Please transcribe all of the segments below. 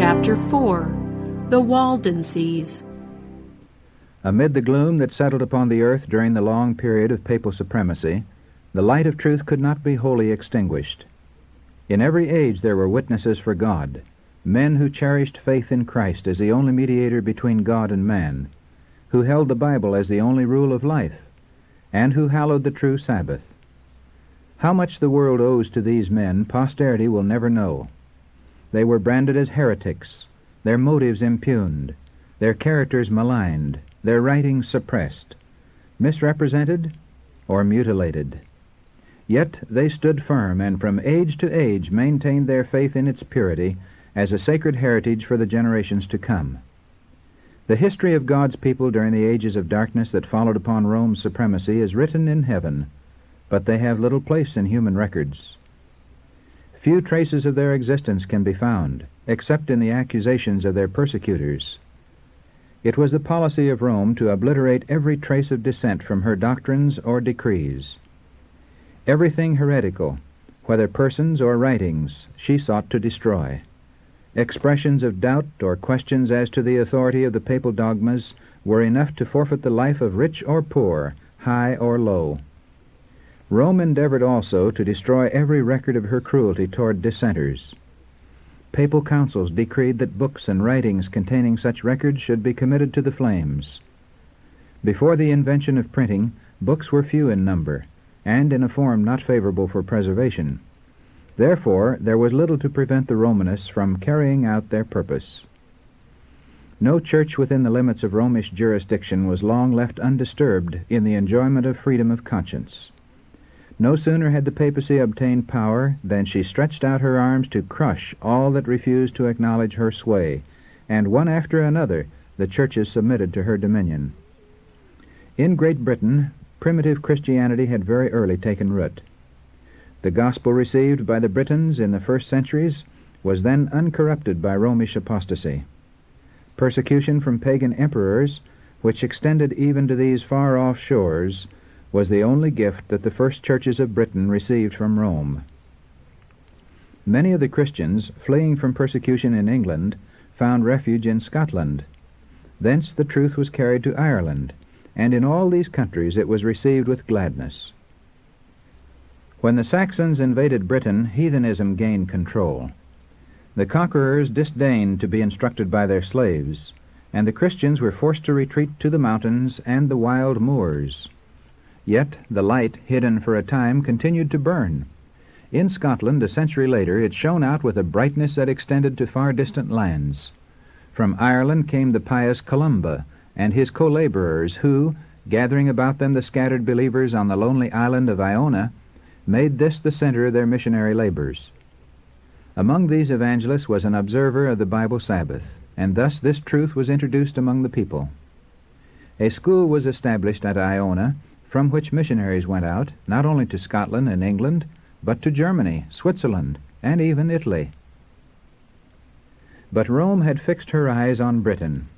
Chapter 4 The Waldenses Amid the gloom that settled upon the earth during the long period of papal supremacy, the light of truth could not be wholly extinguished. In every age there were witnesses for God, men who cherished faith in Christ as the only mediator between God and man, who held the Bible as the only rule of life, and who hallowed the true Sabbath. How much the world owes to these men, posterity will never know. They were branded as heretics, their motives impugned, their characters maligned, their writings suppressed, misrepresented or mutilated. Yet they stood firm, and from age to age maintained their faith in its purity as a sacred heritage for the generations to come. The history of God's people during the ages of darkness that followed upon Rome's supremacy is written in heaven, but they have little place in human records. Few traces of their existence can be found, except in the accusations of their persecutors. It was the policy of Rome to obliterate every trace of dissent from her doctrines or decrees. Everything heretical, whether persons or writings, she sought to destroy. Expressions of doubt or questions as to the authority of the papal dogmas were enough to forfeit the life of rich or poor, high or low. Rome endeavored also to destroy every record of her cruelty toward dissenters. Papal councils decreed that books and writings containing such records should be committed to the flames. Before the invention of printing, books were few in number, and in a form not favorable for preservation. Therefore, there was little to prevent the Romanists from carrying out their purpose. No church within the limits of Romish jurisdiction was long left undisturbed in the enjoyment of freedom of conscience. No sooner had the papacy obtained power than she stretched out her arms to crush all that refused to acknowledge her sway, and one after another the churches submitted to her dominion. In Great Britain, primitive Christianity had very early taken root. The gospel received by the Britons in the first centuries was then uncorrupted by Romish apostasy. Persecution from pagan emperors, which extended even to these far off shores, was the only gift that the first churches of Britain received from Rome. Many of the Christians, fleeing from persecution in England, found refuge in Scotland. Thence the truth was carried to Ireland, and in all these countries it was received with gladness. When the Saxons invaded Britain, heathenism gained control. The conquerors disdained to be instructed by their slaves, and the Christians were forced to retreat to the mountains and the wild moors. Yet the light, hidden for a time, continued to burn. In Scotland, a century later, it shone out with a brightness that extended to far distant lands. From Ireland came the pious Columba and his co-laborers who, gathering about them the scattered believers on the lonely island of Iona, made this the center of their missionary labors. Among these evangelists was an observer of the Bible Sabbath, and thus this truth was introduced among the people. A school was established at Iona, from which missionaries went out, not only to Scotland and England, but to Germany, Switzerland, and even Italy. But Rome had fixed her eyes on Britain,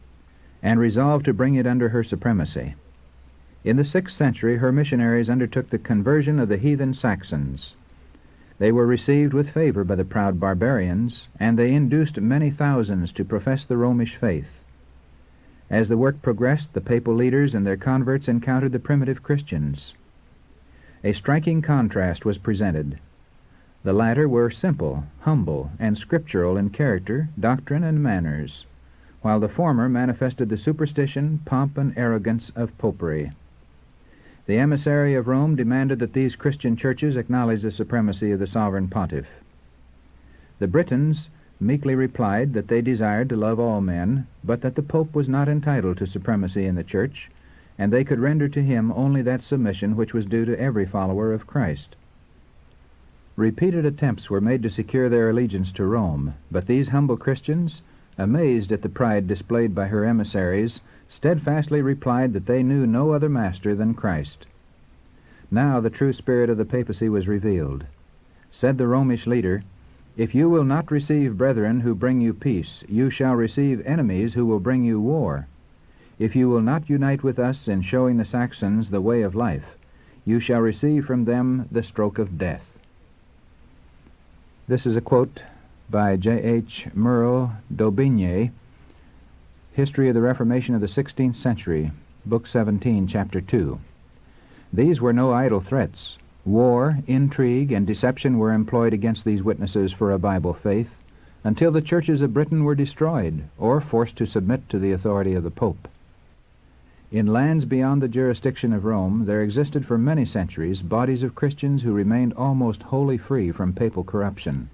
and resolved to bring it under her supremacy. In the sixth century, her missionaries undertook the conversion of the heathen Saxons. They were received with favor by the proud barbarians, and they induced many thousands to profess the Romish faith. As the work progressed, the papal leaders and their converts encountered the primitive Christians. A striking contrast was presented. The latter were simple, humble, and scriptural in character, doctrine, and manners, while the former manifested the superstition, pomp, and arrogance of popery. The emissary of Rome demanded that these Christian churches acknowledge the supremacy of the sovereign pontiff. The Britons meekly replied that they desired to love all men, but that the Pope was not entitled to supremacy in the Church, and they could render to him only that submission which was due to every follower of Christ. Repeated attempts were made to secure their allegiance to Rome, but these humble Christians, amazed at the pride displayed by her emissaries, steadfastly replied that they knew no other master than Christ. Now the true spirit of the papacy was revealed. Said the Romish leader, If you will not receive brethren who bring you peace, you shall receive enemies who will bring you war. If you will not unite with us in showing the Saxons the way of life, you shall receive from them the stroke of death. This is a quote by J. H. Merle d'Aubigné, History of the Reformation of the Sixteenth Century, Book 17, Chapter 2. These were no idle threats. War, intrigue, and deception were employed against these witnesses for a Bible faith until the churches of Britain were destroyed or forced to submit to the authority of the Pope. In lands beyond the jurisdiction of Rome, there existed for many centuries bodies of Christians who remained almost wholly free from papal corruption.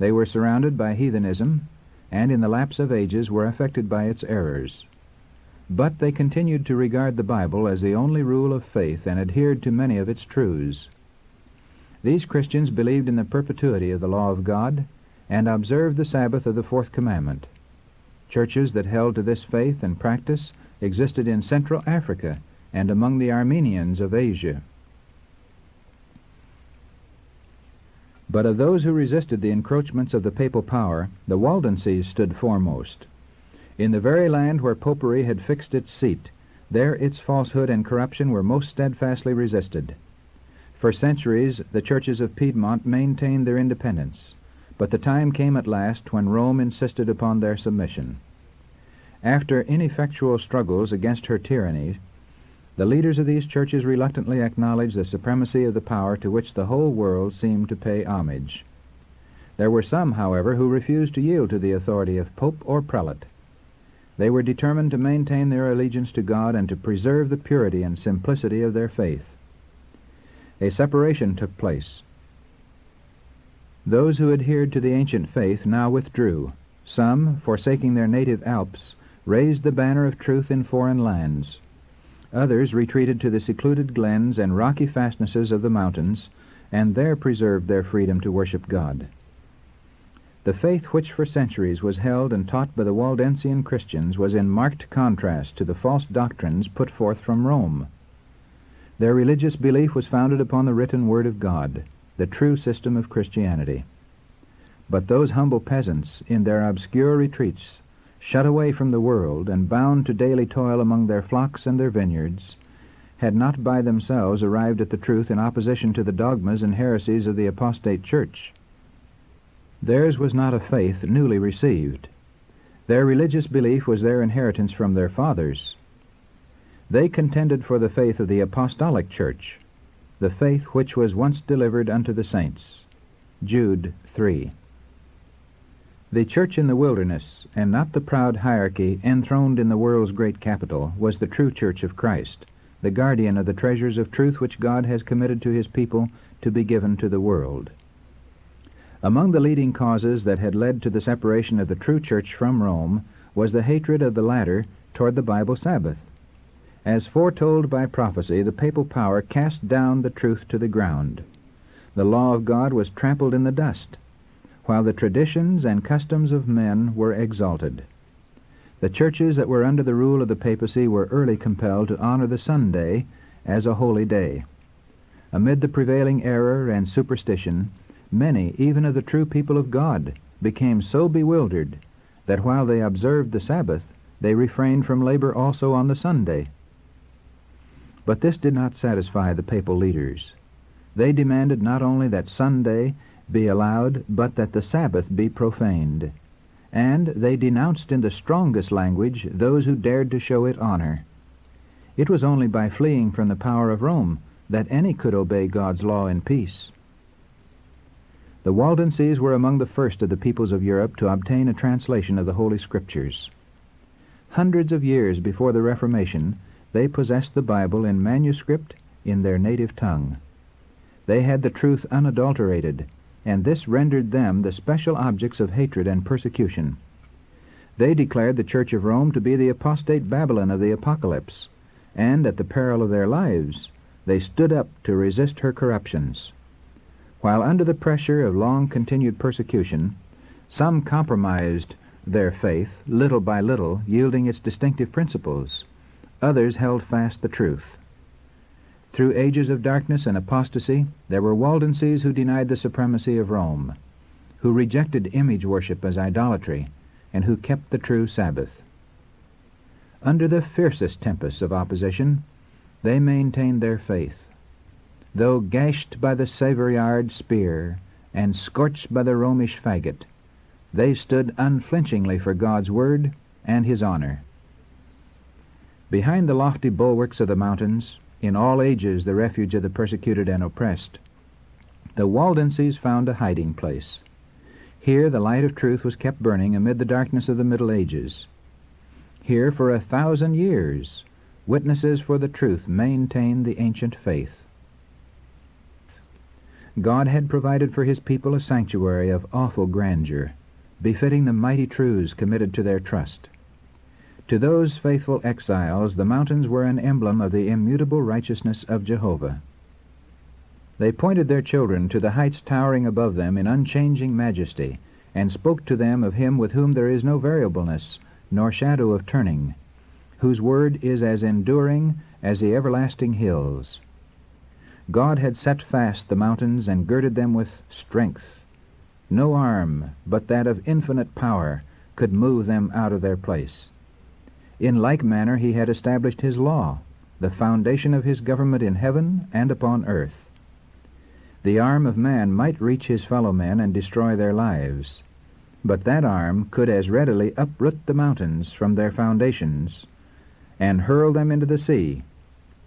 They were surrounded by heathenism, and in the lapse of ages were affected by its errors. But they continued to regard the Bible as the only rule of faith and adhered to many of its truths. These Christians believed in the perpetuity of the law of God and observed the Sabbath of the fourth commandment. Churches that held to this faith and practice existed in Central Africa and among the Armenians of Asia. But of those who resisted the encroachments of the papal power, the Waldenses stood foremost. In the very land where popery had fixed its seat, there its falsehood and corruption were most steadfastly resisted. For centuries the churches of Piedmont maintained their independence, but the time came at last when Rome insisted upon their submission. After ineffectual struggles against her tyranny, the leaders of these churches reluctantly acknowledged the supremacy of the power to which the whole world seemed to pay homage. There were some, however, who refused to yield to the authority of pope or prelate. They were determined to maintain their allegiance to God and to preserve the purity and simplicity of their faith. A separation took place. Those who adhered to the ancient faith now withdrew. Some, forsaking their native Alps, raised the banner of truth in foreign lands. Others retreated to the secluded glens and rocky fastnesses of the mountains, and there preserved their freedom to worship God. The faith which for centuries was held and taught by the Waldensian Christians was in marked contrast to the false doctrines put forth from Rome. Their religious belief was founded upon the written Word of God, the true system of Christianity. But those humble peasants, in their obscure retreats, shut away from the world and bound to daily toil among their flocks and their vineyards, had not by themselves arrived at the truth in opposition to the dogmas and heresies of the apostate church. Theirs was not a faith newly received. Their religious belief was their inheritance from their fathers. They contended for the faith of the apostolic church, the faith which was once delivered unto the saints. Jude 3. The church in the wilderness, and not the proud hierarchy enthroned in the world's great capital, was the true church of Christ, the guardian of the treasures of truth which God has committed to his people to be given to the world. Among the leading causes that had led to the separation of the true church from Rome was the hatred of the latter toward the Bible Sabbath. As foretold by prophecy, the papal power cast down the truth to the ground. The law of God was trampled in the dust, while the traditions and customs of men were exalted. The churches that were under the rule of the papacy were early compelled to honor the Sunday as a holy day. Amid the prevailing error and superstition, Many, even of the true people of God, became so bewildered that while they observed the Sabbath, they refrained from labor also on the Sunday. But this did not satisfy the papal leaders. They demanded not only that Sunday be allowed, but that the Sabbath be profaned. And they denounced in the strongest language those who dared to show it honor. It was only by fleeing from the power of Rome that any could obey God's law in peace. The Waldenses were among the first of the peoples of Europe to obtain a translation of the Holy Scriptures. Hundreds of years before the Reformation, they possessed the Bible in manuscript in their native tongue. They had the truth unadulterated, and this rendered them the special objects of hatred and persecution. They declared the Church of Rome to be the apostate Babylon of the Apocalypse, and at the peril of their lives, they stood up to resist her corruptions. While under the pressure of long continued persecution, some compromised their faith, little by little, yielding its distinctive principles. Others held fast the truth. Through ages of darkness and apostasy, there were Waldenses who denied the supremacy of Rome, who rejected image worship as idolatry, and who kept the true Sabbath. Under the fiercest tempests of opposition, they maintained their faith. Though gashed by the Savoyard spear, and scorched by the Romish faggot. They stood unflinchingly for God's word and his honor. Behind the lofty bulwarks of the mountains, in all ages the refuge of the persecuted and oppressed, the Waldenses found a hiding place. Here the light of truth was kept burning amid the darkness of the Middle Ages. Here for a thousand years witnesses for the truth maintained the ancient faith. God had provided for his people a sanctuary of awful grandeur, befitting the mighty truths committed to their trust. To those faithful exiles, the mountains were an emblem of the immutable righteousness of Jehovah. They pointed their children to the heights towering above them in unchanging majesty, and spoke to them of him with whom there is no variableness, nor shadow of turning, whose word is as enduring as the everlasting hills. God had set fast the mountains and girded them with strength. No arm but that of infinite power could move them out of their place. In like manner he had established his law, the foundation of his government in heaven and upon earth. The arm of man might reach his fellow men and destroy their lives, but that arm could as readily uproot the mountains from their foundations and hurl them into the sea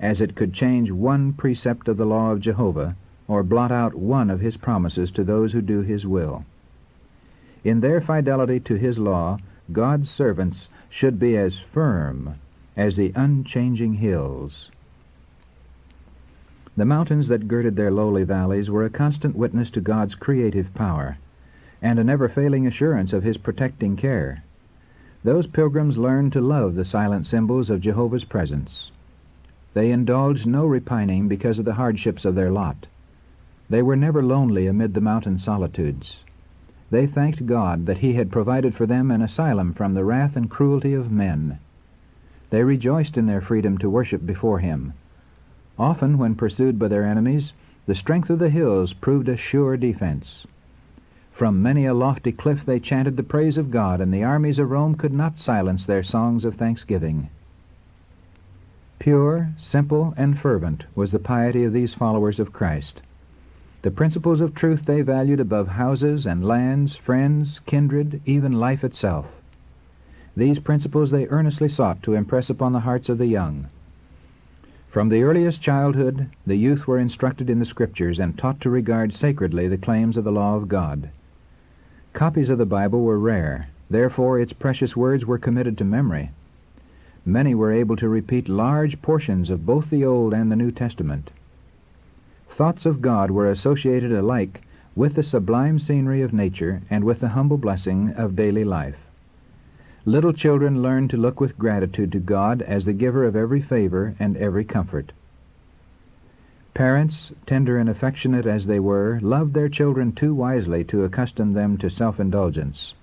as it could change one precept of the law of Jehovah or blot out one of his promises to those who do his will. In their fidelity to his law, God's servants should be as firm as the unchanging hills. The mountains that girded their lowly valleys were a constant witness to God's creative power, and a never failing assurance of his protecting care. Those pilgrims learned to love the silent symbols of Jehovah's presence. They indulged no repining because of the hardships of their lot. They were never lonely amid the mountain solitudes. They thanked God that He had provided for them an asylum from the wrath and cruelty of men. They rejoiced in their freedom to worship before Him. Often, when pursued by their enemies, the strength of the hills proved a sure defense. From many a lofty cliff they chanted the praise of God, and the armies of Rome could not silence their songs of thanksgiving. Pure, simple, and fervent was the piety of these followers of Christ. The principles of truth they valued above houses and lands, friends, kindred, even life itself. These principles they earnestly sought to impress upon the hearts of the young. From the earliest childhood, the youth were instructed in the Scriptures and taught to regard sacredly the claims of the law of God. Copies of the Bible were rare, therefore its precious words were committed to memory. Many were able to repeat large portions of both the Old and the New Testament. Thoughts of God were associated alike with the sublime scenery of nature and with the humble blessing of daily life. Little children learned to look with gratitude to God as the giver of every favor and every comfort. Parents, tender and affectionate as they were, loved their children too wisely to accustom them to self-indulgence.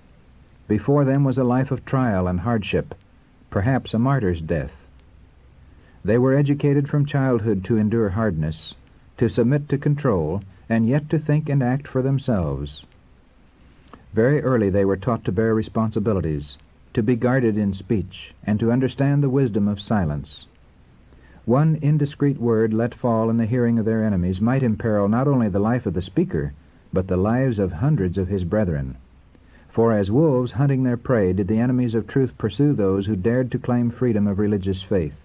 Before them was a life of trial and hardship, perhaps a martyr's death. They were educated from childhood to endure hardness, to submit to control, and yet to think and act for themselves. Very early they were taught to bear responsibilities, to be guarded in speech, and to understand the wisdom of silence. One indiscreet word let fall in the hearing of their enemies might imperil not only the life of the speaker, but the lives of hundreds of his brethren. For as wolves hunting their prey did the enemies of truth pursue those who dared to claim freedom of religious faith.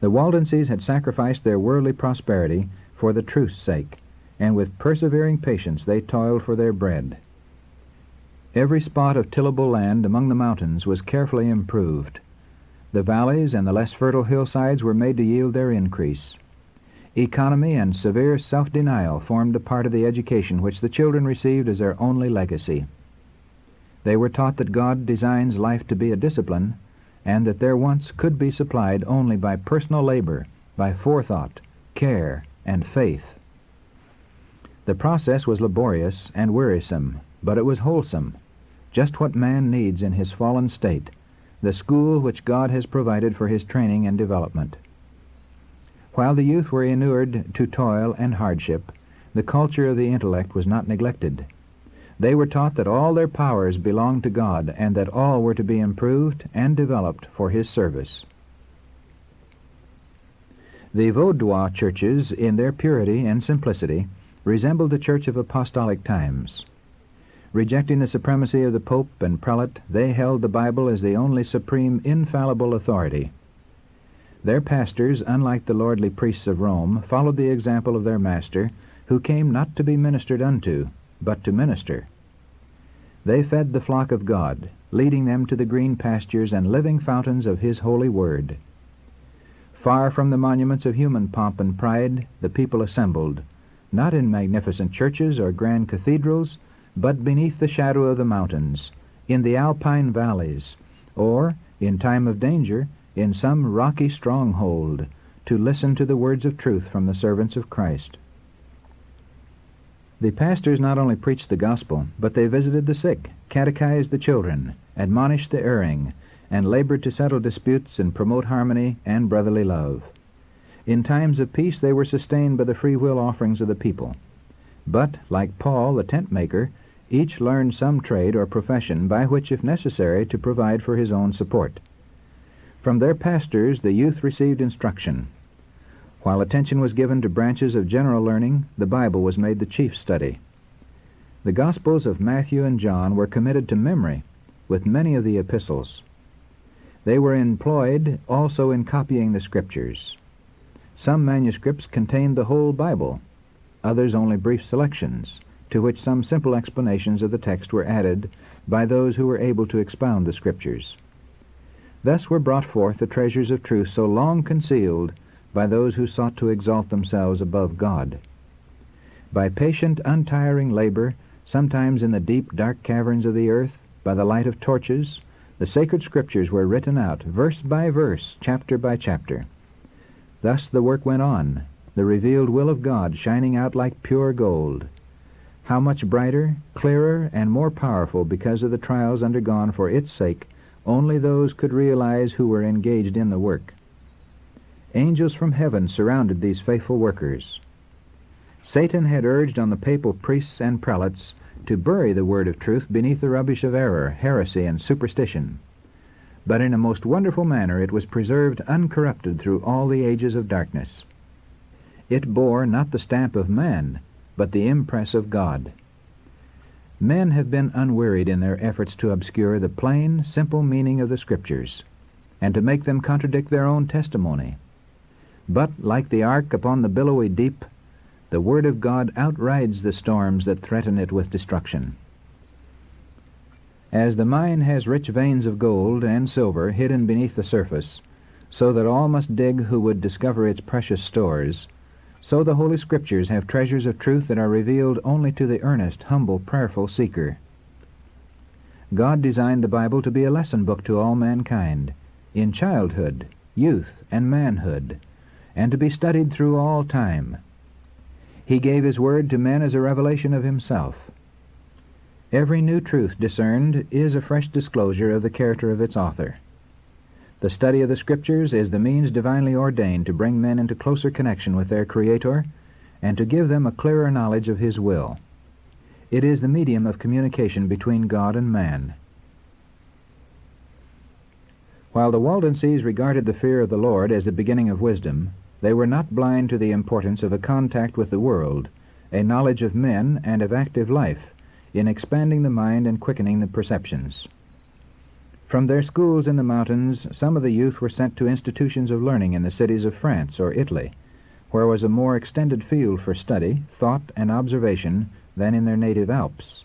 The Waldenses had sacrificed their worldly prosperity for the truth's sake, and with persevering patience they toiled for their bread. Every spot of tillable land among the mountains was carefully improved. The valleys and the less fertile hillsides were made to yield their increase. Economy and severe self-denial formed a part of the education which the children received as their only legacy. They were taught that God designs life to be a discipline, and that their wants could be supplied only by personal labor, by forethought, care, and faith. The process was laborious and wearisome, but it was wholesome, just what man needs in his fallen state, the school which God has provided for his training and development. While the youth were inured to toil and hardship, the culture of the intellect was not neglected. They were taught that all their powers belonged to God and that all were to be improved and developed for His service. The Vaudois churches, in their purity and simplicity, resembled the church of apostolic times. Rejecting the supremacy of the pope and prelate, they held the Bible as the only supreme infallible authority. Their pastors, unlike the lordly priests of Rome, followed the example of their master, who came not to be ministered unto, but to minister. They fed the flock of God, leading them to the green pastures and living fountains of His holy word. Far from the monuments of human pomp and pride, the people assembled, not in magnificent churches or grand cathedrals, but beneath the shadow of the mountains, in the alpine valleys, or, in time of danger, in some rocky stronghold, to listen to the words of truth from the servants of Christ. The pastors not only preached the gospel, but they visited the sick, catechized the children, admonished the erring, and labored to settle disputes and promote harmony and brotherly love. In times of peace they were sustained by the free will offerings of the people. But, like Paul, the tent maker, each learned some trade or profession by which, if necessary, to provide for his own support. From their pastors the youth received instruction, while attention was given to branches of general learning, the Bible was made the chief study. The Gospels of Matthew and John were committed to memory, with many of the epistles. They were employed also in copying the Scriptures. Some manuscripts contained the whole Bible, others only brief selections, to which some simple explanations of the text were added by those who were able to expound the Scriptures. Thus were brought forth the treasures of truth so long concealed by those who sought to exalt themselves above God. By patient, untiring labor, sometimes in the deep, dark caverns of the earth, by the light of torches, the sacred scriptures were written out, verse by verse, chapter by chapter. Thus the work went on, the revealed will of God shining out like pure gold. How much brighter, clearer, and more powerful because of the trials undergone for its sake, only those could realize who were engaged in the work. Angels from heaven surrounded these faithful workers. Satan had urged on the papal priests and prelates to bury the word of truth beneath the rubbish of error, heresy, and superstition. But in a most wonderful manner it was preserved uncorrupted through all the ages of darkness. It bore not the stamp of man, but the impress of God. Men have been unwearied in their efforts to obscure the plain, simple meaning of the Scriptures, and to make them contradict their own testimony. But, like the ark upon the billowy deep, the Word of God outrides the storms that threaten it with destruction. As the mine has rich veins of gold and silver hidden beneath the surface, so that all must dig who would discover its precious stores, so the Holy Scriptures have treasures of truth that are revealed only to the earnest, humble, prayerful seeker. God designed the Bible to be a lesson book to all mankind, in childhood, youth, and manhood, and to be studied through all time. He gave his word to men as a revelation of himself. Every new truth discerned is a fresh disclosure of the character of its author. The study of the Scriptures is the means divinely ordained to bring men into closer connection with their Creator and to give them a clearer knowledge of His will. It is the medium of communication between God and man. While the Waldenses regarded the fear of the Lord as the beginning of wisdom, they were not blind to the importance of a contact with the world, a knowledge of men and of active life, in expanding the mind and quickening the perceptions. From their schools in the mountains, some of the youth were sent to institutions of learning in the cities of France or Italy, where was a more extended field for study, thought, and observation than in their native Alps.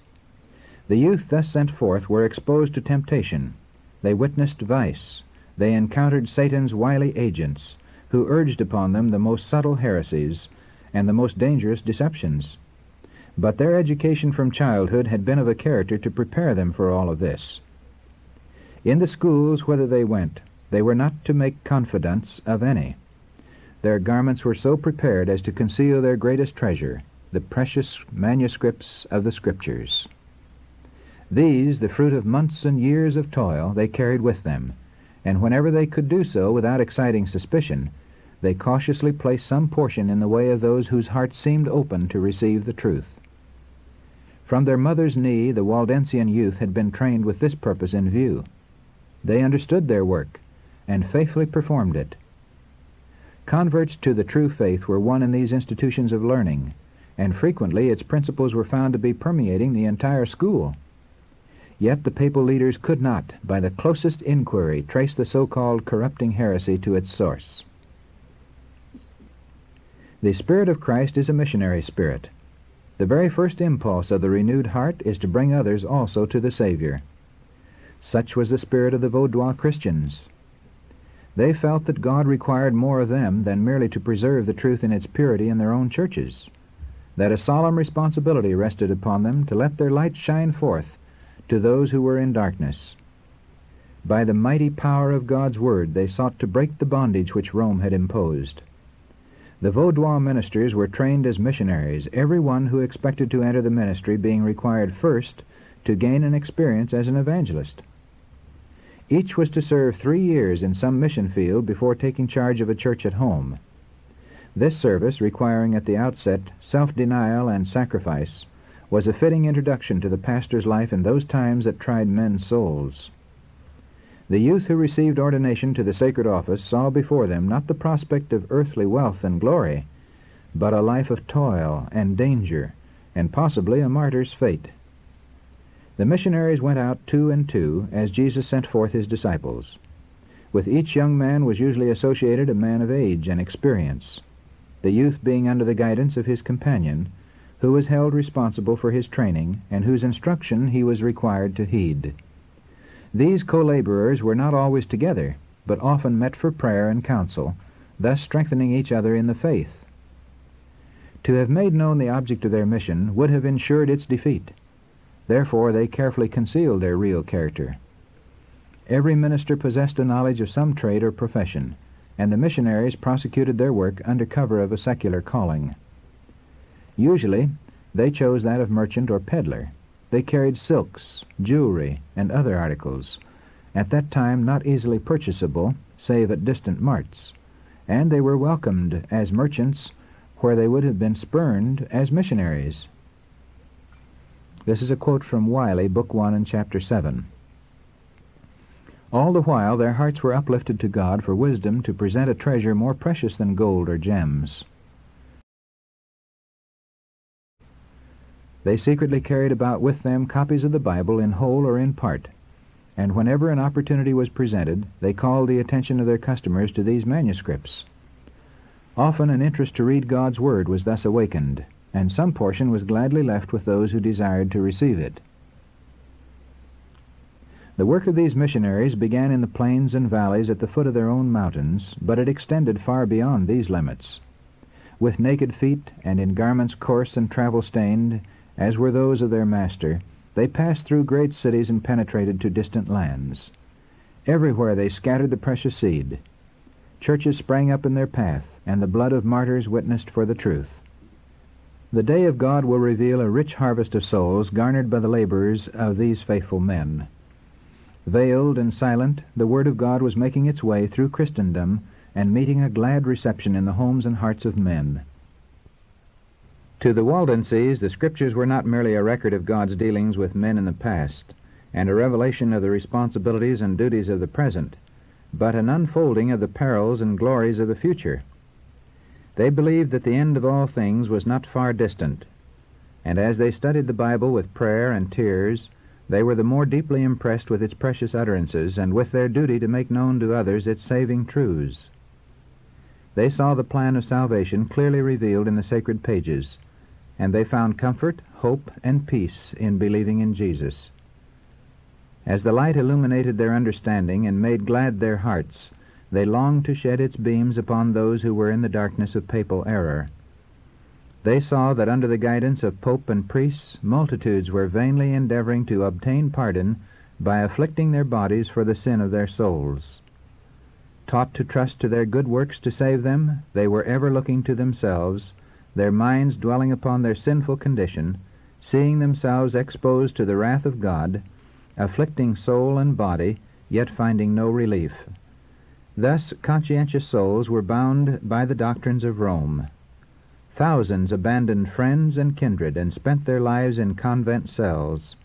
The youth thus sent forth were exposed to temptation. They witnessed vice. They encountered Satan's wily agents, who urged upon them the most subtle heresies and the most dangerous deceptions. But their education from childhood had been of a character to prepare them for all of this. In the schools whither they went, they were not to make confidants of any. Their garments were so prepared as to conceal their greatest treasure, the precious manuscripts of the Scriptures. These, the fruit of months and years of toil, they carried with them, and whenever they could do so without exciting suspicion, they cautiously placed some portion in the way of those whose hearts seemed open to receive the truth. From their mother's knee the Waldensian youth had been trained with this purpose in view. They understood their work, and faithfully performed it. Converts to the true faith were won in these institutions of learning, and frequently its principles were found to be permeating the entire school. Yet the papal leaders could not, by the closest inquiry, trace the so-called corrupting heresy to its source. The Spirit of Christ is a missionary spirit. The very first impulse of the renewed heart is to bring others also to the Savior. Such was the spirit of the Vaudois Christians. They felt that God required more of them than merely to preserve the truth in its purity in their own churches, that a solemn responsibility rested upon them to let their light shine forth to those who were in darkness. By the mighty power of God's Word they sought to break the bondage which Rome had imposed. The Vaudois ministers were trained as missionaries, every one who expected to enter the ministry being required first to gain an experience as an evangelist. Each was to serve three years in some mission field before taking charge of a church at home. This service, requiring at the outset self-denial and sacrifice, was a fitting introduction to the pastor's life in those times that tried men's souls. The youth who received ordination to the sacred office saw before them not the prospect of earthly wealth and glory, but a life of toil and danger, and possibly a martyr's fate. The missionaries went out two and two as Jesus sent forth his disciples. With each young man was usually associated a man of age and experience, the youth being under the guidance of his companion, who was held responsible for his training and whose instruction he was required to heed. These co-laborers were not always together, but often met for prayer and counsel, thus strengthening each other in the faith. To have made known the object of their mission would have ensured its defeat. Therefore they carefully concealed their real character. Every minister possessed a knowledge of some trade or profession, and the missionaries prosecuted their work under cover of a secular calling. Usually, they chose that of merchant or peddler, they carried silks, jewelry, and other articles, at that time not easily purchasable save at distant marts, and they were welcomed as merchants where they would have been spurned as missionaries. This is a quote from Wylie, Book 1 and Chapter 7. All the while their hearts were uplifted to God for wisdom to present a treasure more precious than gold or gems. They secretly carried about with them copies of the Bible in whole or in part, and whenever an opportunity was presented, they called the attention of their customers to these manuscripts. Often an interest to read God's Word was thus awakened, and some portion was gladly left with those who desired to receive it. The work of these missionaries began in the plains and valleys at the foot of their own mountains, but it extended far beyond these limits. With naked feet and in garments coarse and travel-stained, as were those of their master, they passed through great cities and penetrated to distant lands. Everywhere they scattered the precious seed. Churches sprang up in their path, and the blood of martyrs witnessed for the truth. The day of God will reveal a rich harvest of souls garnered by the labors of these faithful men. Veiled and silent, the Word of God was making its way through Christendom and meeting a glad reception in the homes and hearts of men. To the Waldenses, the Scriptures were not merely a record of God's dealings with men in the past, and a revelation of the responsibilities and duties of the present, but an unfolding of the perils and glories of the future. They believed that the end of all things was not far distant, and as they studied the Bible with prayer and tears, they were the more deeply impressed with its precious utterances and with their duty to make known to others its saving truths. They saw the plan of salvation clearly revealed in the sacred pages, and they found comfort, hope, and peace in believing in Jesus. As the light illuminated their understanding and made glad their hearts, they longed to shed its beams upon those who were in the darkness of papal error. They saw that under the guidance of pope and priests, multitudes were vainly endeavoring to obtain pardon by afflicting their bodies for the sin of their souls. Taught to trust to their good works to save them, they were ever looking to themselves their minds dwelling upon their sinful condition, seeing themselves exposed to the wrath of God, afflicting soul and body, yet finding no relief. Thus conscientious souls were bound by the doctrines of Rome. Thousands abandoned friends and kindred and spent their lives in convent cells.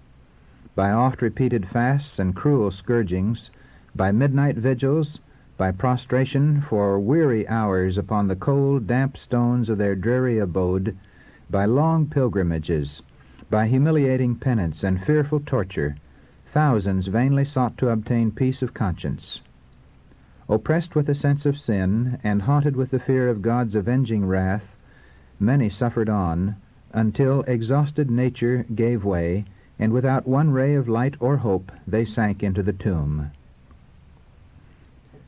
By oft-repeated fasts and cruel scourgings, by midnight vigils, by prostration for weary hours upon the cold, damp stones of their dreary abode, by long pilgrimages, by humiliating penance and fearful torture, thousands vainly sought to obtain peace of conscience. Oppressed with a sense of sin and haunted with the fear of God's avenging wrath, many suffered on until exhausted nature gave way, and without one ray of light or hope they sank into the tomb.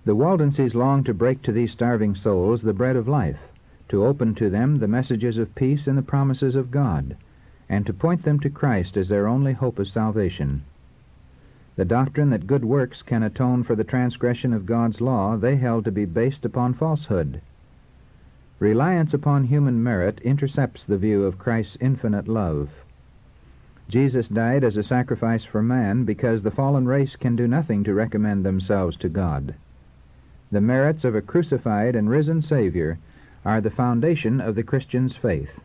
The Waldenses longed to break to these starving souls the bread of life, to open to them the messages of peace and the promises of God, and to point them to Christ as their only hope of salvation. The doctrine that good works can atone for the transgression of God's law they held to be based upon falsehood. Reliance upon human merit intercepts the view of Christ's infinite love. Jesus died as a sacrifice for man because the fallen race can do nothing to recommend themselves to God. The merits of a crucified and risen Savior are the foundation of the Christian's faith.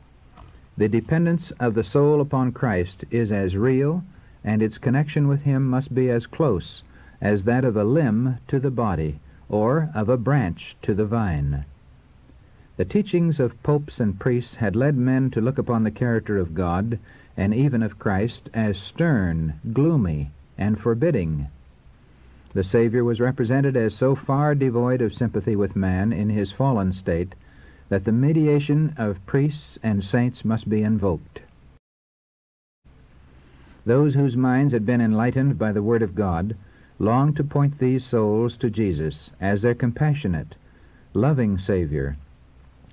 The dependence of the soul upon Christ is as real, and its connection with Him must be as close as that of a limb to the body, or of a branch to the vine. The teachings of popes and priests had led men to look upon the character of God, and even of Christ, as stern, gloomy, and forbidding. The Savior was represented as so far devoid of sympathy with man in his fallen state that the mediation of priests and saints must be invoked. Those whose minds had been enlightened by the Word of God longed to point these souls to Jesus as their compassionate, loving Savior,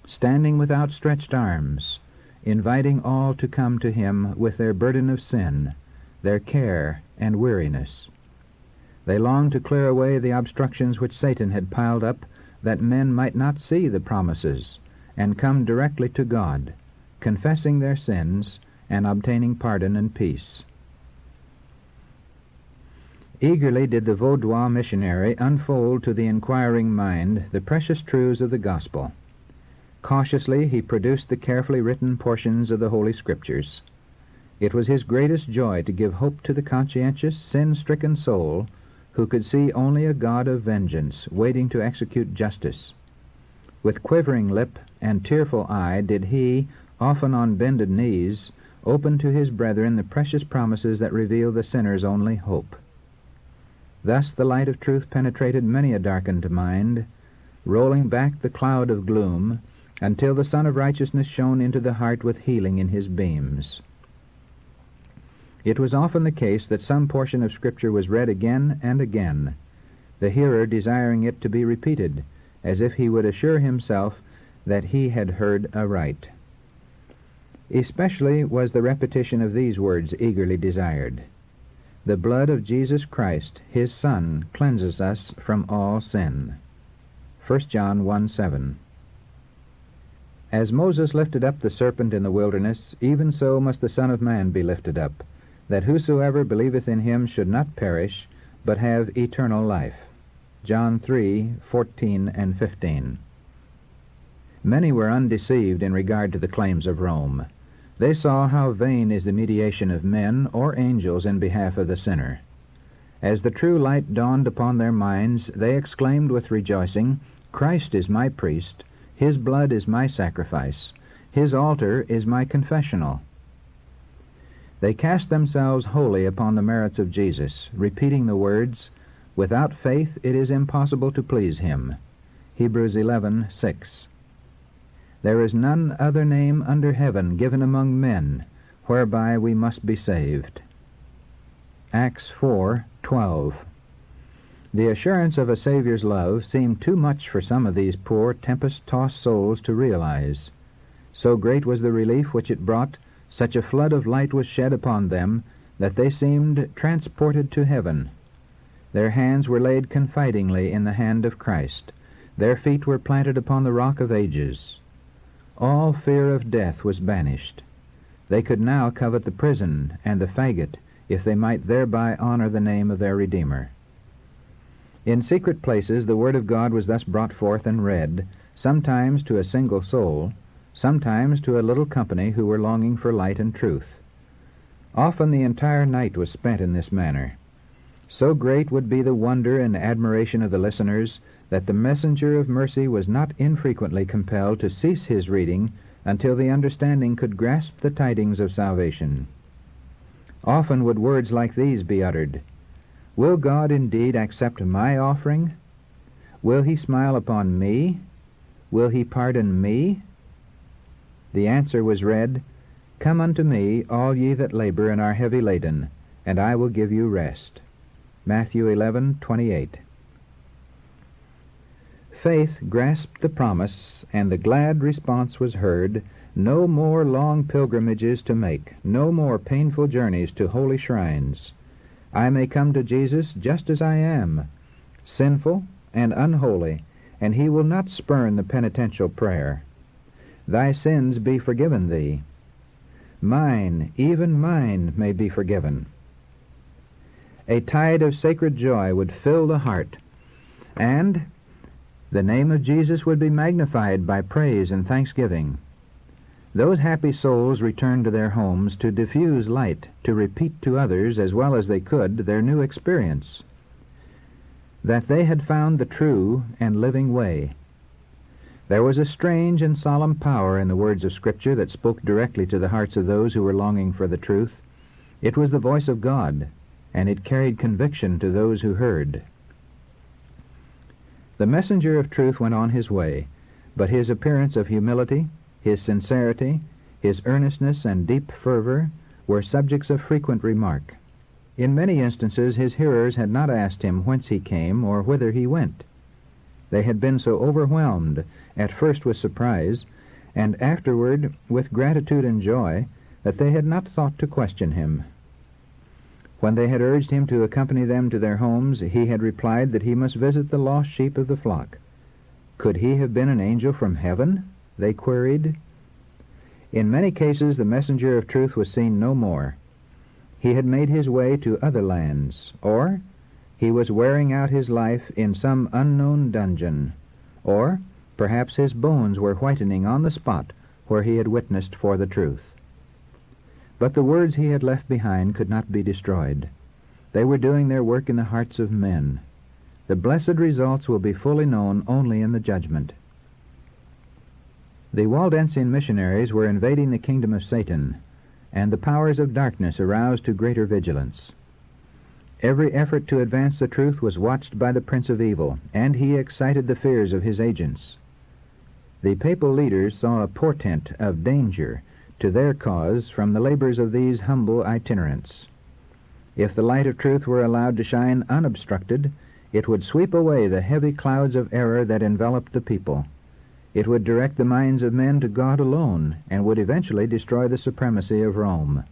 standing with outstretched arms, inviting all to come to him with their burden of sin, their care and weariness. They longed to clear away the obstructions which Satan had piled up that men might not see the promises and come directly to God, confessing their sins and obtaining pardon and peace. Eagerly did the Vaudois missionary unfold to the inquiring mind the precious truths of the gospel. Cautiously he produced the carefully written portions of the Holy Scriptures. It was his greatest joy to give hope to the conscientious, sin-stricken soul who could see only a God of vengeance waiting to execute justice. With quivering lip and tearful eye did he, often on bended knees, open to his brethren the precious promises that reveal the sinner's only hope. Thus the light of truth penetrated many a darkened mind, rolling back the cloud of gloom until the Sun of Righteousness shone into the heart with healing in his beams. It was often the case that some portion of Scripture was read again and again, the hearer desiring it to be repeated, as if he would assure himself that he had heard aright. Especially was the repetition of these words eagerly desired. The blood of Jesus Christ, his Son, cleanses us from all sin. 1 John 1 7. As Moses lifted up the serpent in the wilderness, even so must the Son of Man be lifted up, that whosoever believeth in him should not perish, but have eternal life. John 3 14 and 15. Many were undeceived in regard to the claims of Rome. They saw how vain is the mediation of men or angels in behalf of the sinner. As the true light dawned upon their minds, they exclaimed with rejoicing, Christ is my priest, his blood is my sacrifice. His altar is my confessional. They cast themselves wholly upon the merits of Jesus, repeating the words, Without faith it is impossible to please him. Hebrews 11:6. There is none other name under heaven given among men whereby we must be saved. Acts 4:12. The assurance of a Savior's love seemed too much for some of these poor, tempest-tossed souls to realize. So great was the relief which it brought, such a flood of light was shed upon them, that they seemed transported to heaven. Their hands were laid confidingly in the hand of Christ. Their feet were planted upon the rock of ages. All fear of death was banished. They could now covet the prison and the faggot, if they might thereby honor the name of their Redeemer. In secret places the Word of God was thus brought forth and read, sometimes to a single soul, sometimes to a little company who were longing for light and truth. Often the entire night was spent in this manner. So great would be the wonder and admiration of the listeners that the messenger of mercy was not infrequently compelled to cease his reading until the understanding could grasp the tidings of salvation. Often would words like these be uttered Will God indeed accept my offering? Will he smile upon me? Will he pardon me? The answer was read, Come unto me, all ye that labor and are heavy laden, and I will give you rest. Matthew 11:28. Faith grasped the promise, and the glad response was heard, no more long pilgrimages to make, no more painful journeys to holy shrines. I may come to Jesus just as I am, sinful and unholy, and he will not spurn the penitential prayer. Thy sins be forgiven thee. Mine, even mine, may be forgiven. A tide of sacred joy would fill the heart, and the name of Jesus would be magnified by praise and thanksgiving. Those happy souls returned to their homes to diffuse light, to repeat to others as well as they could their new experience. That they had found the true and living way. There was a strange and solemn power in the words of Scripture that spoke directly to the hearts of those who were longing for the truth. It was the voice of God, and it carried conviction to those who heard. The messenger of truth went on his way, but his appearance of humility, his sincerity, his earnestness and deep fervor were subjects of frequent remark. In many instances his hearers had not asked him whence he came or whither he went. They had been so overwhelmed, at first with surprise, and afterward with gratitude and joy, that they had not thought to question him. When they had urged him to accompany them to their homes, he had replied that he must visit the lost sheep of the flock. Could he have been an angel from heaven? they queried. In many cases the messenger of truth was seen no more. He had made his way to other lands, or he was wearing out his life in some unknown dungeon, or perhaps his bones were whitening on the spot where he had witnessed for the truth. But the words he had left behind could not be destroyed. They were doing their work in the hearts of men. The blessed results will be fully known only in the judgment. The Waldensian missionaries were invading the kingdom of Satan, and the powers of darkness aroused to greater vigilance. Every effort to advance the truth was watched by the Prince of Evil, and he excited the fears of his agents. The papal leaders saw a portent of danger to their cause from the labors of these humble itinerants. If the light of truth were allowed to shine unobstructed, it would sweep away the heavy clouds of error that enveloped the people. It would direct the minds of men to God alone, and would eventually destroy the supremacy of Rome.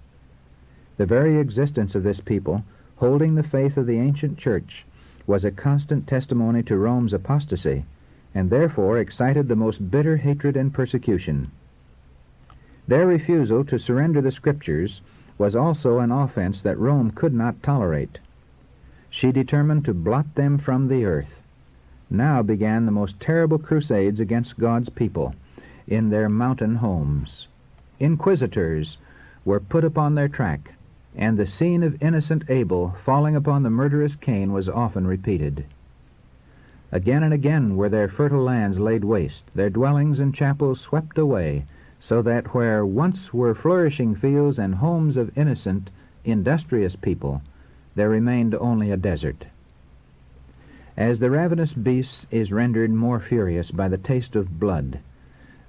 The very existence of this people, holding the faith of the ancient church, was a constant testimony to Rome's apostasy, and therefore excited the most bitter hatred and persecution. Their refusal to surrender the Scriptures was also an offense that Rome could not tolerate. She determined to blot them from the earth. Now began the most terrible crusades against God's people in their mountain homes. Inquisitors were put upon their track, and the scene of innocent Abel falling upon the murderous Cain was often repeated. Again and again were their fertile lands laid waste, their dwellings and chapels swept away, so that where once were flourishing fields and homes of innocent, industrious people, there remained only a desert. As the ravenous beast is rendered more furious by the taste of blood,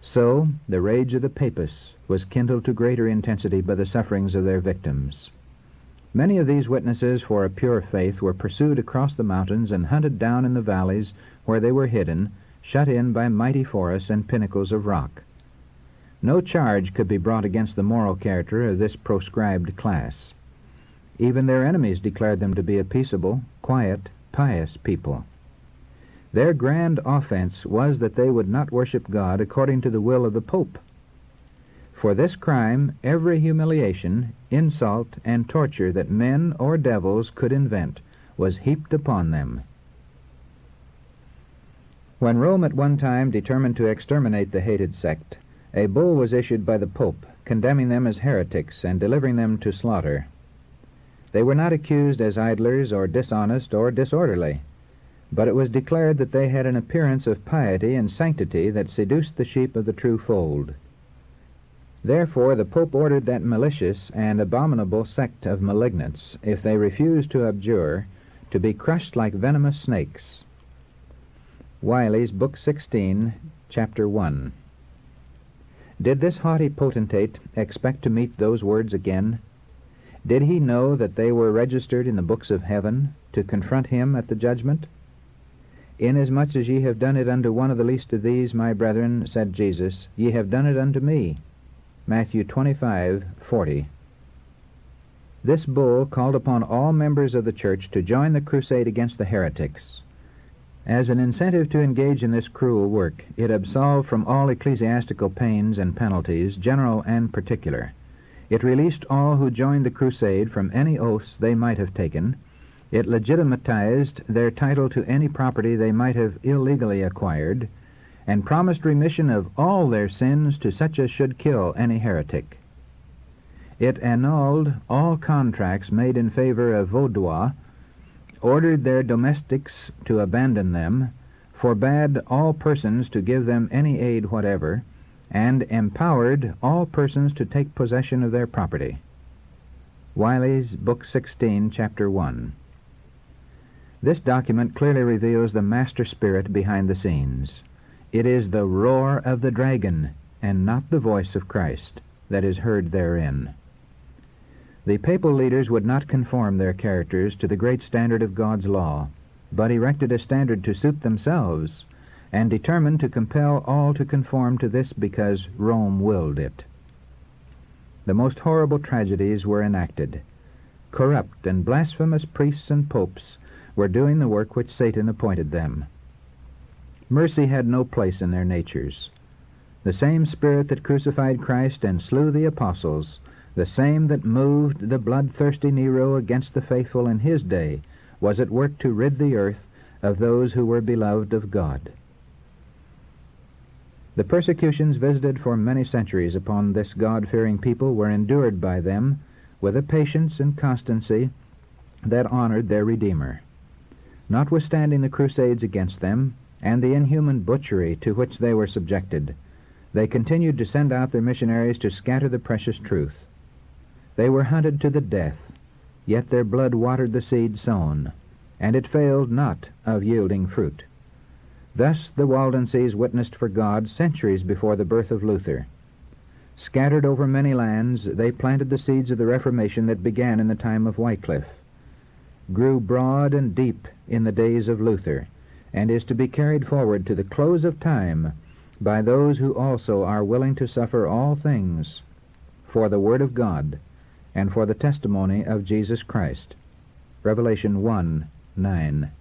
so the rage of the papists was kindled to greater intensity by the sufferings of their victims. Many of these witnesses for a pure faith were pursued across the mountains and hunted down in the valleys where they were hidden, shut in by mighty forests and pinnacles of rock. No charge could be brought against the moral character of this proscribed class. Even their enemies declared them to be a peaceable, quiet, pious people. Their grand offense was that they would not worship God according to the will of the Pope. For this crime, every humiliation, insult, and torture that men or devils could invent was heaped upon them. When Rome at one time determined to exterminate the hated sect, a bull was issued by the Pope condemning them as heretics and delivering them to slaughter. They were not accused as idlers or dishonest or disorderly, but it was declared that they had an appearance of piety and sanctity that seduced the sheep of the true fold. Therefore the Pope ordered that malicious and abominable sect of malignants, if they refused to abjure, to be crushed like venomous snakes. Wylie's Book 16, Chapter 1. Did this haughty potentate expect to meet those words again? Did he know that they were registered in the books of heaven to confront him at the judgment? Inasmuch as ye have done it unto one of the least of these, my brethren, said Jesus, ye have done it unto me. Matthew 25:40. This bull called upon all members of the church to join the crusade against the heretics. As an incentive to engage in this cruel work, it absolved from all ecclesiastical pains and penalties, general and particular. It released all who joined the crusade from any oaths they might have taken. It legitimatized their title to any property they might have illegally acquired, and promised remission of all their sins to such as should kill any heretic. It annulled all contracts made in favor of Vaudois ordered their domestics to abandon them, forbade all persons to give them any aid whatever, and empowered all persons to take possession of their property. Wylie's Book 16, Chapter 1. This document clearly reveals the master spirit behind the scenes. It is the roar of the dragon, and not the voice of Christ, that is heard therein. The papal leaders would not conform their characters to the great standard of God's law, but erected a standard to suit themselves, and determined to compel all to conform to this because Rome willed it. The most horrible tragedies were enacted. Corrupt and blasphemous priests and popes were doing the work which Satan appointed them. Mercy had no place in their natures. The same spirit that crucified Christ and slew the apostles the same that moved the bloodthirsty Nero against the faithful in his day was at work to rid the earth of those who were beloved of God. The persecutions visited for many centuries upon this God-fearing people were endured by them with a patience and constancy that honored their Redeemer. Notwithstanding the crusades against them and the inhuman butchery to which they were subjected, they continued to send out their missionaries to scatter the precious truth. They were hunted to the death, yet their blood watered the seed sown, and it failed not of yielding fruit. Thus the Waldenses witnessed for God centuries before the birth of Luther. Scattered over many lands, they planted the seeds of the Reformation that began in the time of Wycliffe, grew broad and deep in the days of Luther, and is to be carried forward to the close of time by those who also are willing to suffer all things for the Word of God and for the testimony of Jesus Christ. Revelation 1 9.